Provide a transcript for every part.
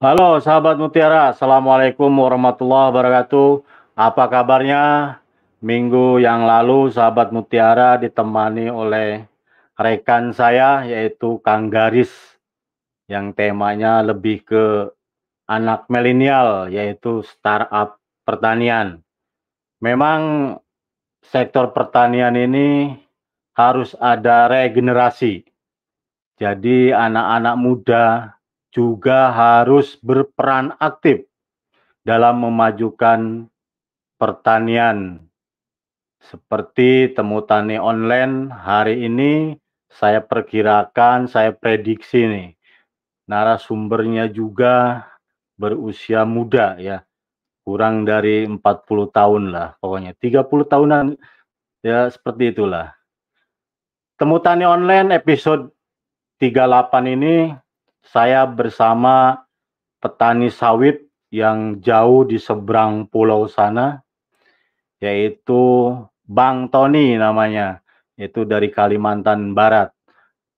Halo sahabat Mutiara, Assalamualaikum warahmatullahi wabarakatuh. Apa kabarnya? Minggu yang lalu sahabat Mutiara ditemani oleh rekan saya yaitu Kang Garis yang temanya lebih ke anak milenial yaitu startup pertanian. Memang sektor pertanian ini harus ada regenerasi. Jadi anak-anak muda juga harus berperan aktif dalam memajukan pertanian. Seperti temu tani online hari ini saya perkirakan, saya prediksi nih, narasumbernya juga berusia muda ya, kurang dari 40 tahun lah pokoknya, 30 tahunan ya seperti itulah. Temu tani online episode 38 ini saya bersama petani sawit yang jauh di seberang pulau sana, yaitu Bang Tony namanya, itu dari Kalimantan Barat.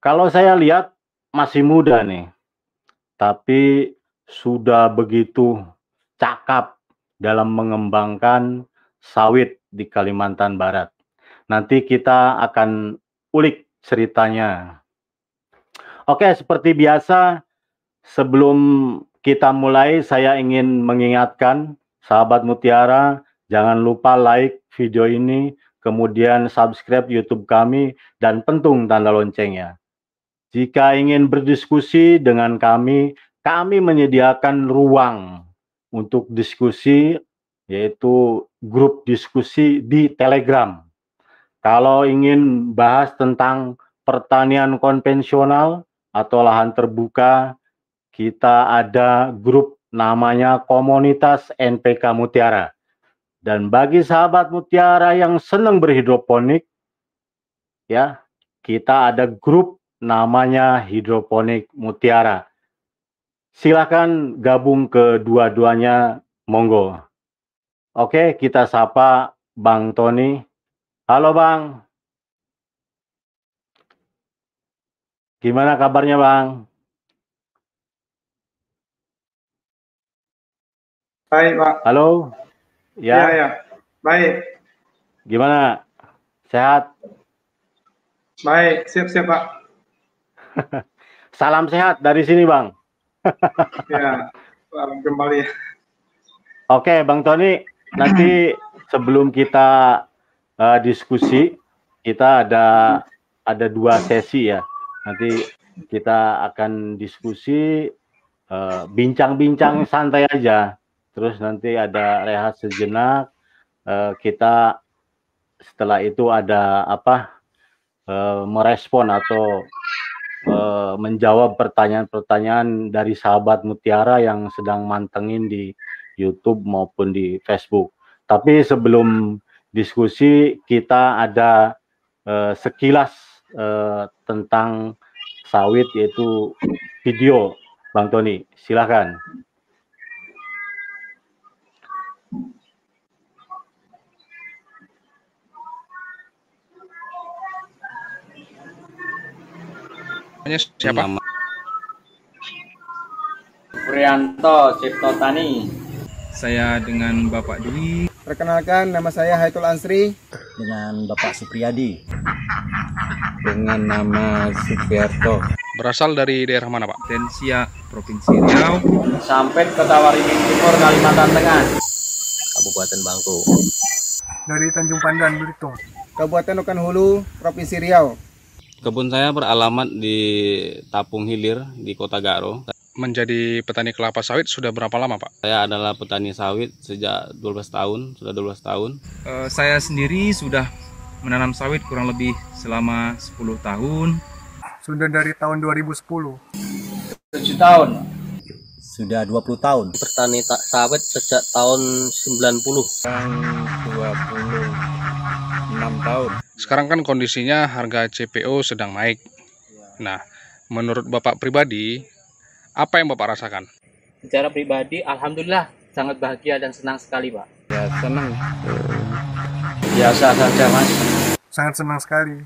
Kalau saya lihat masih muda nih, tapi sudah begitu cakap dalam mengembangkan sawit di Kalimantan Barat. Nanti kita akan ulik ceritanya. Oke, seperti biasa, sebelum kita mulai, saya ingin mengingatkan sahabat Mutiara, jangan lupa like video ini, kemudian subscribe YouTube kami, dan pentung tanda loncengnya. Jika ingin berdiskusi dengan kami, kami menyediakan ruang untuk diskusi, yaitu grup diskusi di Telegram. Kalau ingin bahas tentang pertanian konvensional, atau lahan terbuka, kita ada grup namanya Komunitas NPK Mutiara. Dan bagi sahabat Mutiara yang senang berhidroponik, ya, kita ada grup namanya Hidroponik Mutiara. Silakan gabung ke dua-duanya, monggo. Oke, kita sapa Bang Tony. Halo Bang. Gimana kabarnya, Bang? Baik, Pak. Halo? Ya, ya. ya. Baik. Gimana? Sehat? Baik, siap-siap, Pak. Salam sehat dari sini, Bang. ya, kembali. Oke, Bang Tony, nanti sebelum kita uh, diskusi, kita ada ada dua sesi ya nanti kita akan diskusi eh, bincang-bincang uh, santai aja terus nanti ada rehat sejenak uh, kita setelah itu ada apa uh, merespon atau uh, menjawab pertanyaan-pertanyaan dari sahabat Mutiara yang sedang mantengin di YouTube maupun di Facebook. Tapi sebelum diskusi kita ada uh, sekilas uh, tentang sawit yaitu video Bang Tony. Silahkan. siapa? Nama Prianto Cipto Tani. Saya dengan Bapak Dwi. Perkenalkan nama saya Haitul Ansri dengan Bapak Supriyadi dengan nama Supriyarto. Berasal dari daerah mana Pak? Tensia, Provinsi Riau. Sampai ke Tawaringin Timur, Kalimantan Tengah. Kabupaten Bangku. Dari Tanjung Pandan, Belitung. Kabupaten Okan Hulu, Provinsi Riau. Kebun saya beralamat di Tapung Hilir di Kota Garo. Menjadi petani kelapa sawit sudah berapa lama Pak? Saya adalah petani sawit sejak 12 tahun, sudah 12 tahun. Uh, saya sendiri sudah menanam sawit kurang lebih selama 10 tahun. Sudah dari tahun 2010. 7 tahun. Sudah 20 tahun. Bertani tak sawit sejak tahun 90. Sekarang 26 tahun. Sekarang kan kondisinya harga CPO sedang naik. Nah, menurut Bapak pribadi, apa yang Bapak rasakan? Secara pribadi, Alhamdulillah sangat bahagia dan senang sekali, Pak. Ya, senang. Biasa saja, Mas. Sangat senang sekali.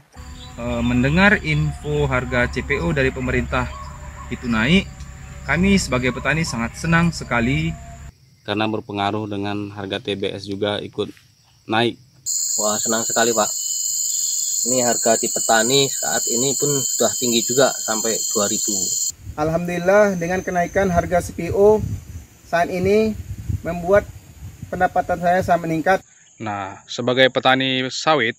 E, mendengar info harga CPO dari pemerintah itu naik, Kami sebagai petani sangat senang sekali karena berpengaruh dengan harga TBS juga ikut naik. Wah, senang sekali, Pak. Ini harga di petani saat ini pun sudah tinggi juga sampai 2000. Alhamdulillah dengan kenaikan harga CPO saat ini membuat pendapatan saya sangat meningkat. Nah, sebagai petani sawit,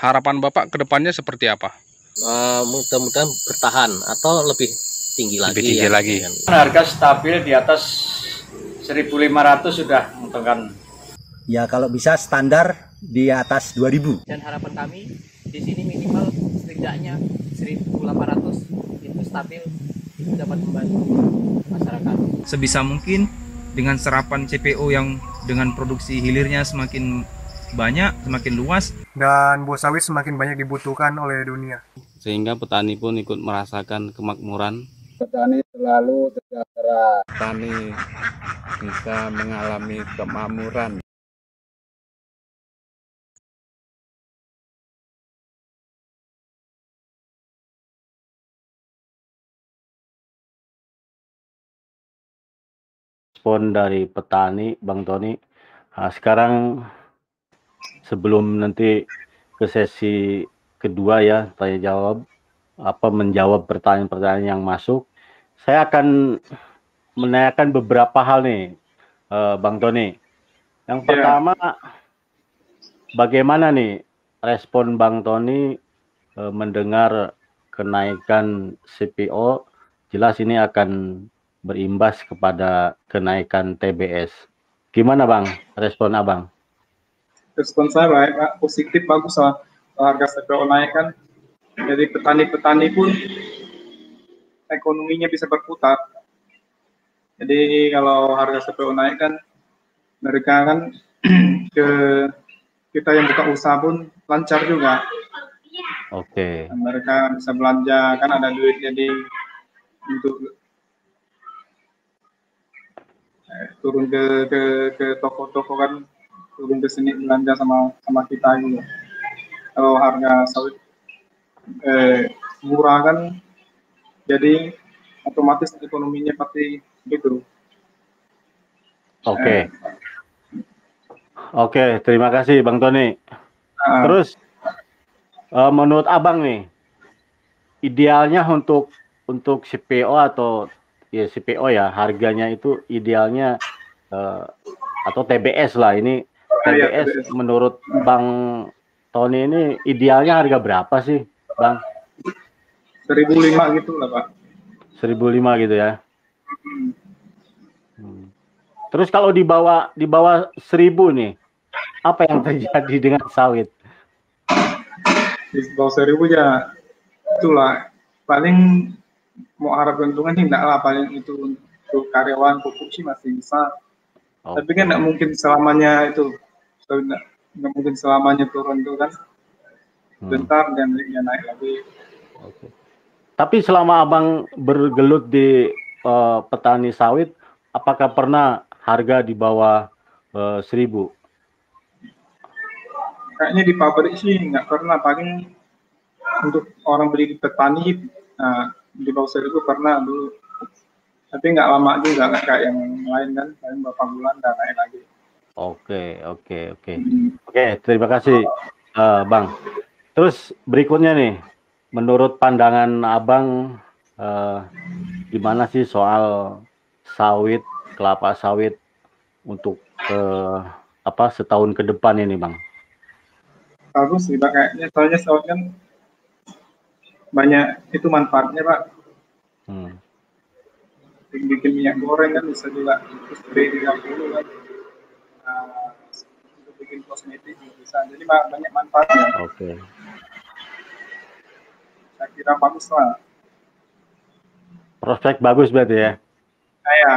harapan Bapak ke depannya seperti apa? Uh, mudah-mudahan bertahan atau lebih tinggi lagi. Lebih tinggi ya, lagi. Harga stabil di atas 1.500 sudah menguntungkan. Ya kalau bisa standar di atas 2000. Dan harapan kami di sini minimal setidaknya 1.800 itu stabil itu dapat membantu masyarakat. Sebisa mungkin dengan serapan CPO yang dengan produksi hilirnya semakin banyak, semakin luas dan buah sawit semakin banyak dibutuhkan oleh dunia. Sehingga petani pun ikut merasakan kemakmuran petani selalu sejahtera. Petani bisa mengalami kemakmuran. Respon dari petani, Bang Tony. Nah, sekarang sebelum nanti ke sesi kedua ya tanya jawab apa menjawab pertanyaan-pertanyaan yang masuk saya akan menanyakan beberapa hal nih, uh, Bang Tony. Yang ya. pertama, bagaimana nih respon Bang Tony uh, mendengar kenaikan CPO? Jelas ini akan berimbas kepada kenaikan TBS. Gimana Bang, respon Abang? Respon saya baik, Pak. Positif, bagus lah. Harga CPO naik kan. Jadi petani-petani pun ekonominya bisa berputar. Jadi kalau harga CPO naik kan mereka kan ke kita yang buka usaha pun lancar juga. Oke. Okay. Mereka bisa belanja kan ada duit jadi untuk turun ke ke ke toko-toko kan turun ke sini belanja sama sama kita gitu. Kalau harga sawit eh, murah kan jadi otomatis ekonominya pasti gitu. Oke. Okay. Eh. Oke, okay, terima kasih Bang Tony. Uh, Terus uh, menurut Abang nih, idealnya untuk untuk CPO atau ya CPO ya harganya itu idealnya uh, atau TBS lah ini TBS, ya, TBS menurut Bang Tony ini idealnya harga berapa sih, Bang? 1005 gitu lah Pak. 1005 gitu ya. Hmm. Terus kalau di bawah di bawah 1000 nih, apa yang terjadi dengan sawit? Di bawah 1000 ya itulah paling mau harap keuntungan sih enggak lah paling itu untuk karyawan pupuk sih masih bisa. Oh. Tapi kan enggak mungkin selamanya itu enggak, enggak mungkin selamanya turun tuh kan. Hmm. Bentar dan naik lagi. Oke. Tapi selama abang bergelut di uh, petani sawit, apakah pernah harga di bawah uh, seribu? Kayaknya di pabrik sih nggak pernah. Paling untuk orang beli di petani nah, di bawah seribu pernah dulu. Tapi nggak lama juga nggak kayak yang lain kan, paling beberapa bulan dan naik lagi. Oke, oke, oke. Hmm. Oke, terima kasih, uh, Bang. Terus berikutnya nih, menurut pandangan abang eh, gimana sih soal sawit kelapa sawit untuk eh, apa setahun ke depan ini bang? Bagus sih kayaknya soalnya sawit kan banyak itu manfaatnya pak. Hmm. Bikin minyak goreng kan bisa juga terus B30 kan. Nah, bikin kosmetik juga bisa. Jadi banyak manfaatnya. Oke. Okay saya kira bagus lah. Prospek bagus berarti ya? Saya.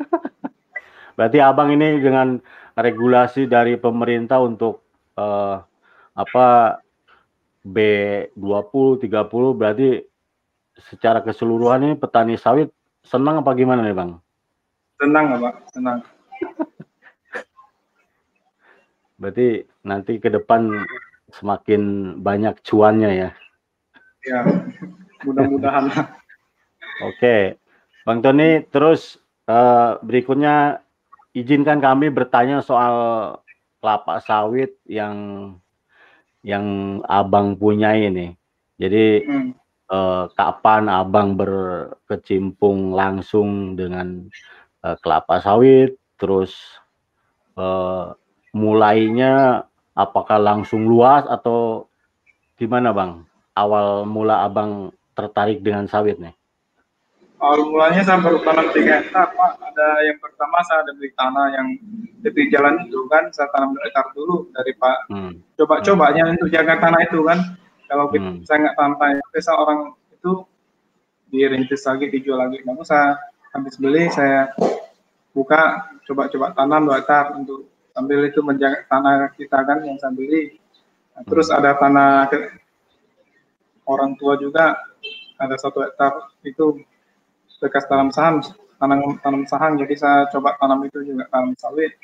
berarti abang ini dengan regulasi dari pemerintah untuk uh, apa B20, 30 berarti secara keseluruhan ini petani sawit senang apa gimana nih bang? Senang pak, senang. berarti nanti ke depan semakin banyak cuannya ya? ya mudah-mudahan oke Bang Tony, terus uh, berikutnya izinkan kami bertanya soal kelapa sawit yang yang abang punya ini. Jadi hmm. uh, kapan abang berkecimpung langsung dengan uh, kelapa sawit, terus uh, mulainya apakah langsung luas atau gimana bang? Awal mula abang tertarik dengan sawit nih? Awal mulanya saya baru tanam tiga hektar pak ada yang pertama saya ada beli tanah yang di jalan itu kan saya tanam dua hektar dulu dari pak hmm. coba-cobanya hmm. untuk jaga tanah itu kan kalau hmm. saya nggak tanam tanah itu saya orang itu dirintis lagi dijual lagi namun saya habis beli saya buka coba-coba tanam dua hektar untuk sambil itu menjaga tanah kita kan yang saya beli nah, terus hmm. ada tanah ke, orang tua juga ada satu hektar itu bekas tanam saham tanam tanam saham. Jadi saya coba tanam itu juga tanam sawit.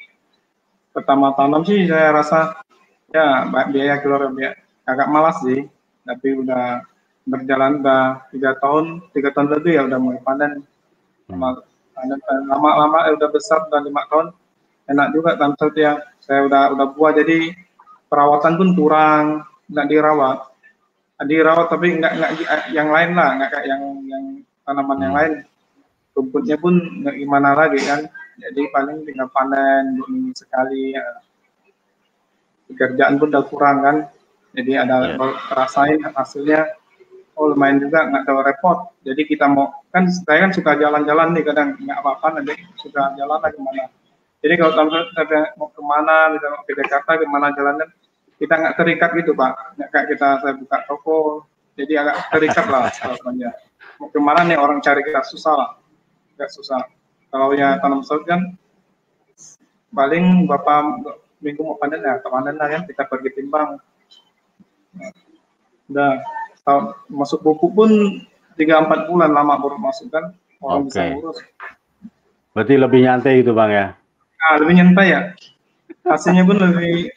Pertama tanam sih saya rasa ya biaya keluar biaya agak malas sih. Tapi udah berjalan udah tiga tahun tiga tahun lebih ya udah mulai panen. Lama-lama ya udah besar udah lima tahun. Enak juga tanam sawit ya. Saya udah udah buah jadi perawatan pun kurang nggak dirawat. Dirawat tapi nggak nggak yang lain lah nggak kayak yang yang tanaman yang hmm. lain rumputnya pun nggak gimana lagi kan. Jadi paling tinggal panen minggu sekali ya. pekerjaan pun udah kurang kan. Jadi ada yeah. rasain hasilnya oh lumayan juga nggak terlalu repot. Jadi kita mau kan saya kan suka jalan-jalan nih kadang nggak apa-apa nanti suka jalan lagi ke mana jadi kalau saya mau ke mana misalnya mau ke Jakarta ke mana jalannya kita nggak terikat gitu pak. Nggak kayak kita saya buka toko jadi agak terikat lah kalau mau ke mana nih orang cari kita susah lah nggak susah kalau ya tanam sawit kan paling berapa minggu mau panen ya panen lah kan kita pergi timbang udah tahun masuk buku pun tiga empat bulan lama baru masuk kan orang okay. bisa ngurus berarti lebih nyantai gitu bang ya ah lebih nyantai ya hasilnya pun lebih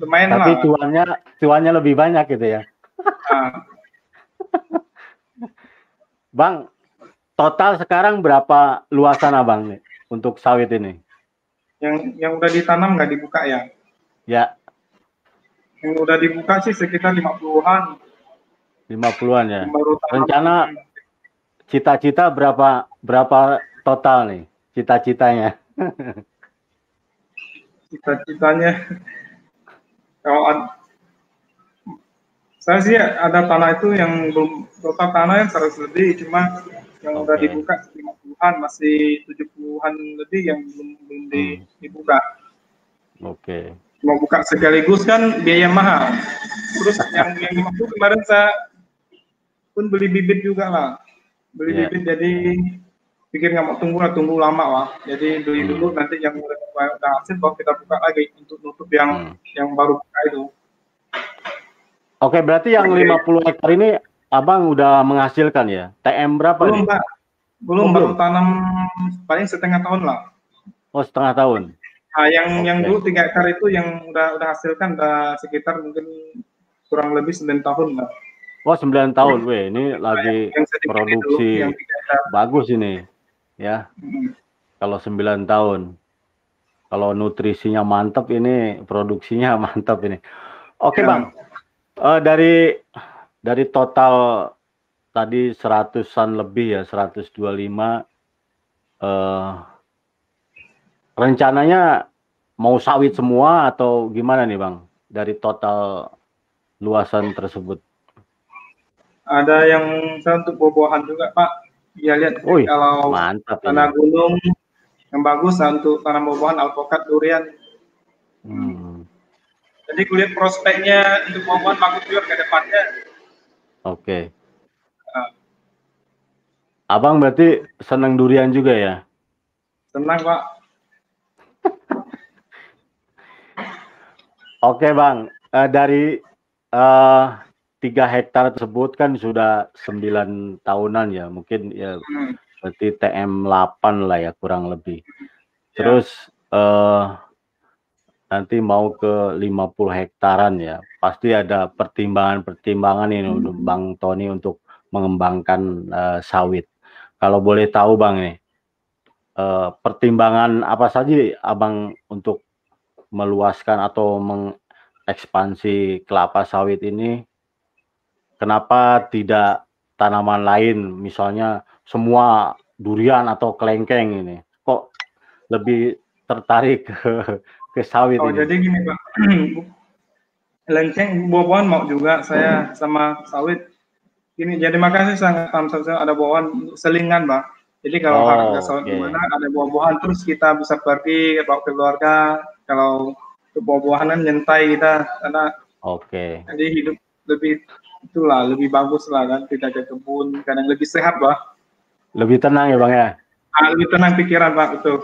lumayan tapi lah. tuannya tuannya lebih banyak gitu ya ah. bang total sekarang berapa luasan abang nih untuk sawit ini? Yang yang udah ditanam nggak dibuka ya? Ya. Yang udah dibuka sih sekitar 50-an. 50-an ya. Rencana cita-cita berapa berapa total nih cita-citanya? Cita-citanya kalau saya sih ada tanah itu yang belum total tanah yang 100 lebih cuma yang okay. udah dibuka 50-an masih 70-an lebih yang belum belum hmm. dibuka. Oke. Okay. Mau buka sekaligus kan biaya mahal. Terus yang yang itu kemarin saya pun beli bibit juga lah. Beli yeah. bibit jadi pikir nggak mau tunggu lah tunggu lama lah. Jadi beli hmm. dulu nanti yang udah, udah hasil baru kita buka lagi untuk nutup yang hmm. yang baru buka itu. Oke, berarti yang okay. 50 hektar ini Abang udah menghasilkan ya? TM berapa belum, nih? Pak. Belum, oh, baru tanam paling setengah tahun lah. Oh, setengah tahun. Nah, yang okay. yang dulu tiga hektar itu yang udah udah hasilkan udah sekitar mungkin kurang lebih sembilan tahun lah. Oh, sembilan tahun, weh. Ini lagi produksi dulu, bagus ini, ya. Hmm. Kalau sembilan tahun, kalau nutrisinya mantap ini, produksinya mantap ini. Oke, okay, ya. bang. Uh, dari dari total tadi seratusan lebih ya 125 eh, rencananya mau sawit semua atau gimana nih bang? Dari total luasan tersebut. Ada yang saya untuk buah-buahan juga pak. Ya lihat Uy, kalau mantap tanah ini. gunung yang bagus untuk tanam buah-buahan alpukat durian. Hmm. jadi kulit prospeknya untuk buah-buahan bagus juga ke depannya Oke. Uh, Abang berarti senang durian juga ya? Senang, Pak. Oke, Bang. Uh, dari uh, tiga hektar tersebut kan sudah sembilan tahunan ya, mungkin ya hmm. berarti TM 8 lah ya kurang lebih. Ya. Terus uh, nanti mau ke 50 hektaran ya. Pasti ada pertimbangan-pertimbangan ini untuk Bang Tony untuk mengembangkan uh, sawit. kalau boleh tahu bang nih uh, pertimbangan apa saja abang untuk meluaskan atau mengekspansi kelapa sawit ini kenapa tidak tanaman lain misalnya semua durian atau kelengkeng ini kok lebih tertarik ke ke sawit oh, ini jadi gini pak lengkeng buah-buahan mau juga saya sama sawit Gini, jadi makasih sangat saya ada buah-buahan selingan, Bang. Jadi kalau Oh, harga sawit oke. di mana ada buah-buahan terus kita bisa pergi bawa keluarga. Kalau ke buah-buahan nyentai kita karena Oke. jadi hidup lebih itulah lebih bagus lah kan tidak ke kebun kadang lebih sehat Bang. Lebih tenang ya bang ya. Ah, lebih tenang pikiran Pak betul.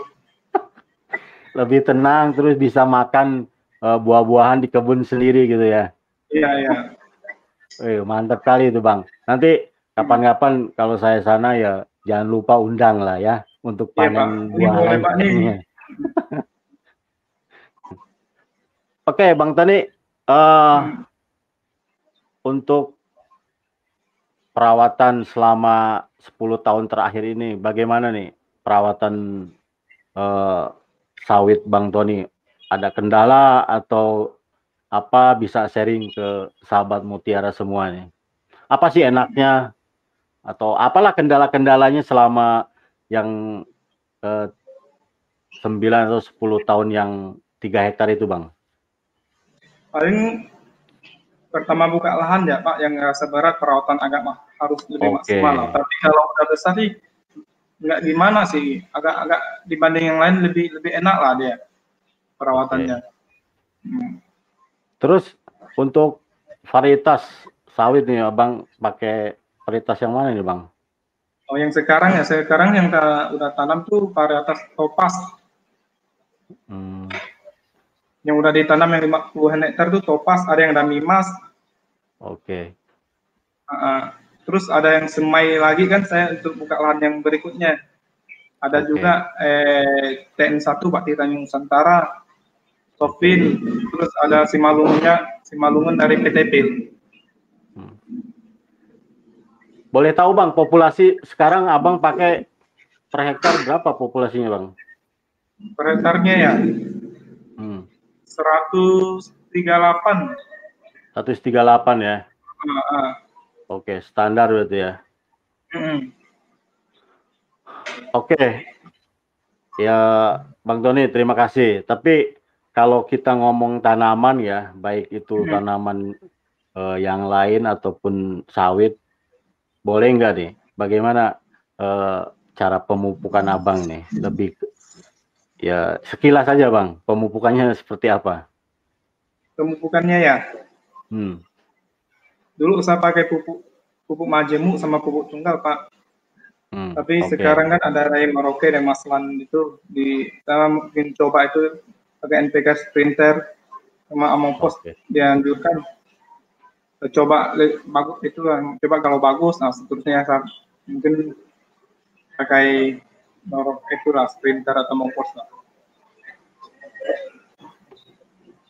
Lebih tenang terus bisa makan eh, buah-buahan di kebun sendiri gitu ya. Iya iya. Eh, mantap kali itu bang. Nanti kapan-kapan kalau saya sana ya jangan lupa undang lah ya untuk Iya, panen Ini buah lengkengnya. Oke bang Tani, eh, untuk perawatan selama 10 tahun terakhir ini bagaimana nih perawatan eh, sawit Bang Tony? Ada kendala atau apa bisa sharing ke sahabat Mutiara semua nih? Apa sih enaknya atau apalah kendala-kendalanya selama yang eh, 9 atau 10 tahun yang 3 hektar itu Bang? Paling pertama buka lahan ya Pak yang ngerasa berat perawatan agak mah harus lebih Oke. maksimal. Tapi kalau udah besar sih nggak gimana sih agak-agak dibanding yang lain lebih lebih enak lah dia perawatannya. Hmm. Terus untuk varietas sawit nih Abang pakai varietas yang mana nih Bang? Oh yang sekarang ya sekarang yang ta- udah tanam tuh varietas topas Hmm, yang udah ditanam yang 50 hektar tuh topas ada yang damimas Oke. uh, terus ada yang semai lagi kan saya untuk buka lahan yang berikutnya. Ada Oke. juga eh, TN1 Bakti Tanjung Nusantara Sofin terus ada Simalungunnya Simalungun dari PT PIL Boleh tahu Bang, populasi sekarang Abang pakai per hektar berapa populasinya Bang? per hektarnya ya? Hmm, 138 138 ya. uh, uh, Oke, standar berarti ya. mm. Oke. Ya, Bang Tony, terima kasih. Tapi kalau kita ngomong tanaman ya, baik itu tanaman eh, yang lain ataupun sawit, boleh nggak nih? Bagaimana eh, cara pemupukan abang nih? Lebih ya sekilas saja bang, pemupukannya seperti apa? pemupukannya ya Hmm. Dulu saya pakai pupuk pupuk majemuk sama pupuk tunggal pak hmm, tapi oke. sekarang kan ada Ray Maroke dan Maslan itu di saya mungkin coba itu pakai NPK Sprinter sama Amopos Oke. dianjurkan coba bagus itu coba kalau bagus nah seterusnya saya mungkin pakai Maroke itu lah Sprinter atau Amopos lah.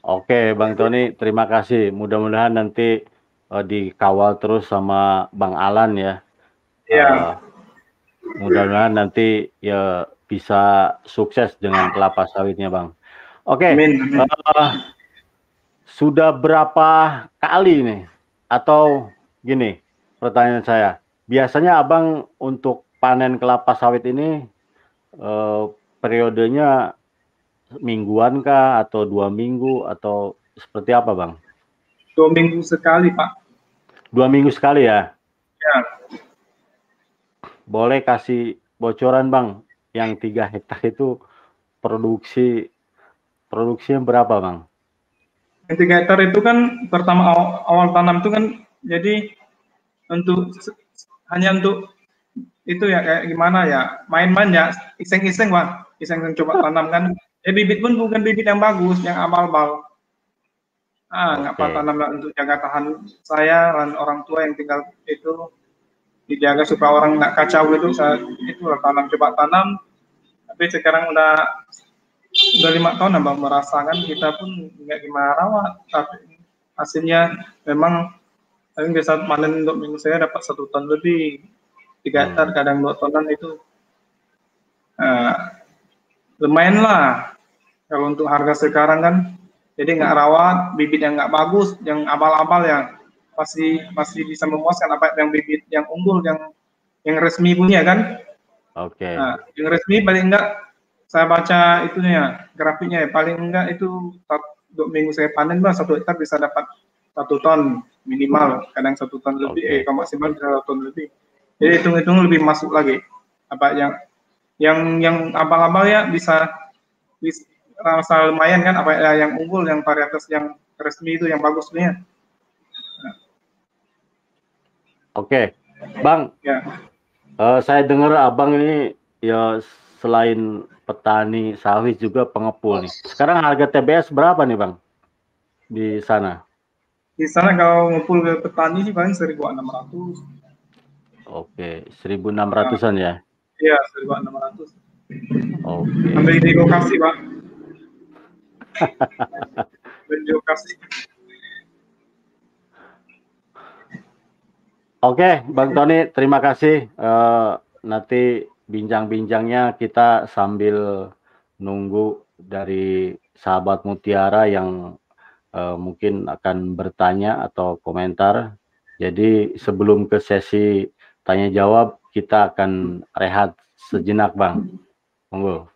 Oke, Bang Tony, terima kasih. Mudah-mudahan nanti eh, dikawal terus sama Bang Alan ya. Iya. Eh, mudah-mudahan nanti ya bisa sukses dengan kelapa sawitnya, Bang. Oke. Amin. amin. eh, sudah berapa kali nih? Atau gini, pertanyaan saya. Biasanya Abang untuk panen kelapa sawit ini eh, periodenya mingguan kah atau dua minggu atau seperti apa bang? Dua minggu sekali pak. Dua minggu sekali ya. Ya. Boleh kasih bocoran bang? Yang tiga hektar itu produksi produksinya berapa bang? Yang tiga hektar itu kan pertama awal, awal tanam itu kan jadi untuk hanya untuk itu ya kayak gimana ya main-main ya iseng-iseng bang iseng-iseng coba tanam kan ya bibit pun bukan bibit yang bagus yang abal-abal ah nggak apa Oke. tanam lah untuk jaga tahan saya dan orang tua yang tinggal itu dijaga supaya orang nggak kacau gitu. Saya itu tanam coba tanam. Tapi sekarang udah udah lima tahun abang merasakan kita pun nggak gimana rawat tapi hasilnya memang paling biasa panen untuk minggu saya dapat satu ton lebih. Tiga hektar kadang dua tonan itu. Uh, lumayan lah. Kalau untuk harga sekarang kan jadi nggak rawat bibit yang nggak bagus yang abal-abal yang masih masih bisa memuaskan apa yang bibit yang unggul yang yang resmi punya kan? Oke. Okay. nah, yang resmi paling enggak saya baca itunya grafiknya ya. Paling enggak itu dua minggu saya panen lah satu hektar bisa dapat satu ton minimal. Kadang satu ton lebih okay. eh kalau maksimal bisa satu ton lebih. Jadi hitung-hitung lebih masuk lagi. Apa yang yang yang abal-abal ya bisa bisa rasa lumayan kan apa ya, yang unggul yang varietas yang resmi itu yang bagus punya Oke, Bang. Ya. Uh, saya dengar Abang ini ya selain petani sawit juga pengepul nih. Sekarang harga TBS berapa nih, Bang? Di sana? Di sana kalau ngepul ke petani sih paling 1600. Oke, 1600-an ya? Iya, 1600. Oke. Ambil di lokasi, Pak. Oke, Bang Tony, terima kasih. Uh, nanti bincang-bincangnya kita sambil nunggu dari sahabat Mutiara yang uh, mungkin akan bertanya atau komentar. Jadi sebelum ke sesi tanya jawab, kita akan rehat sejenak, Bang. Monggo.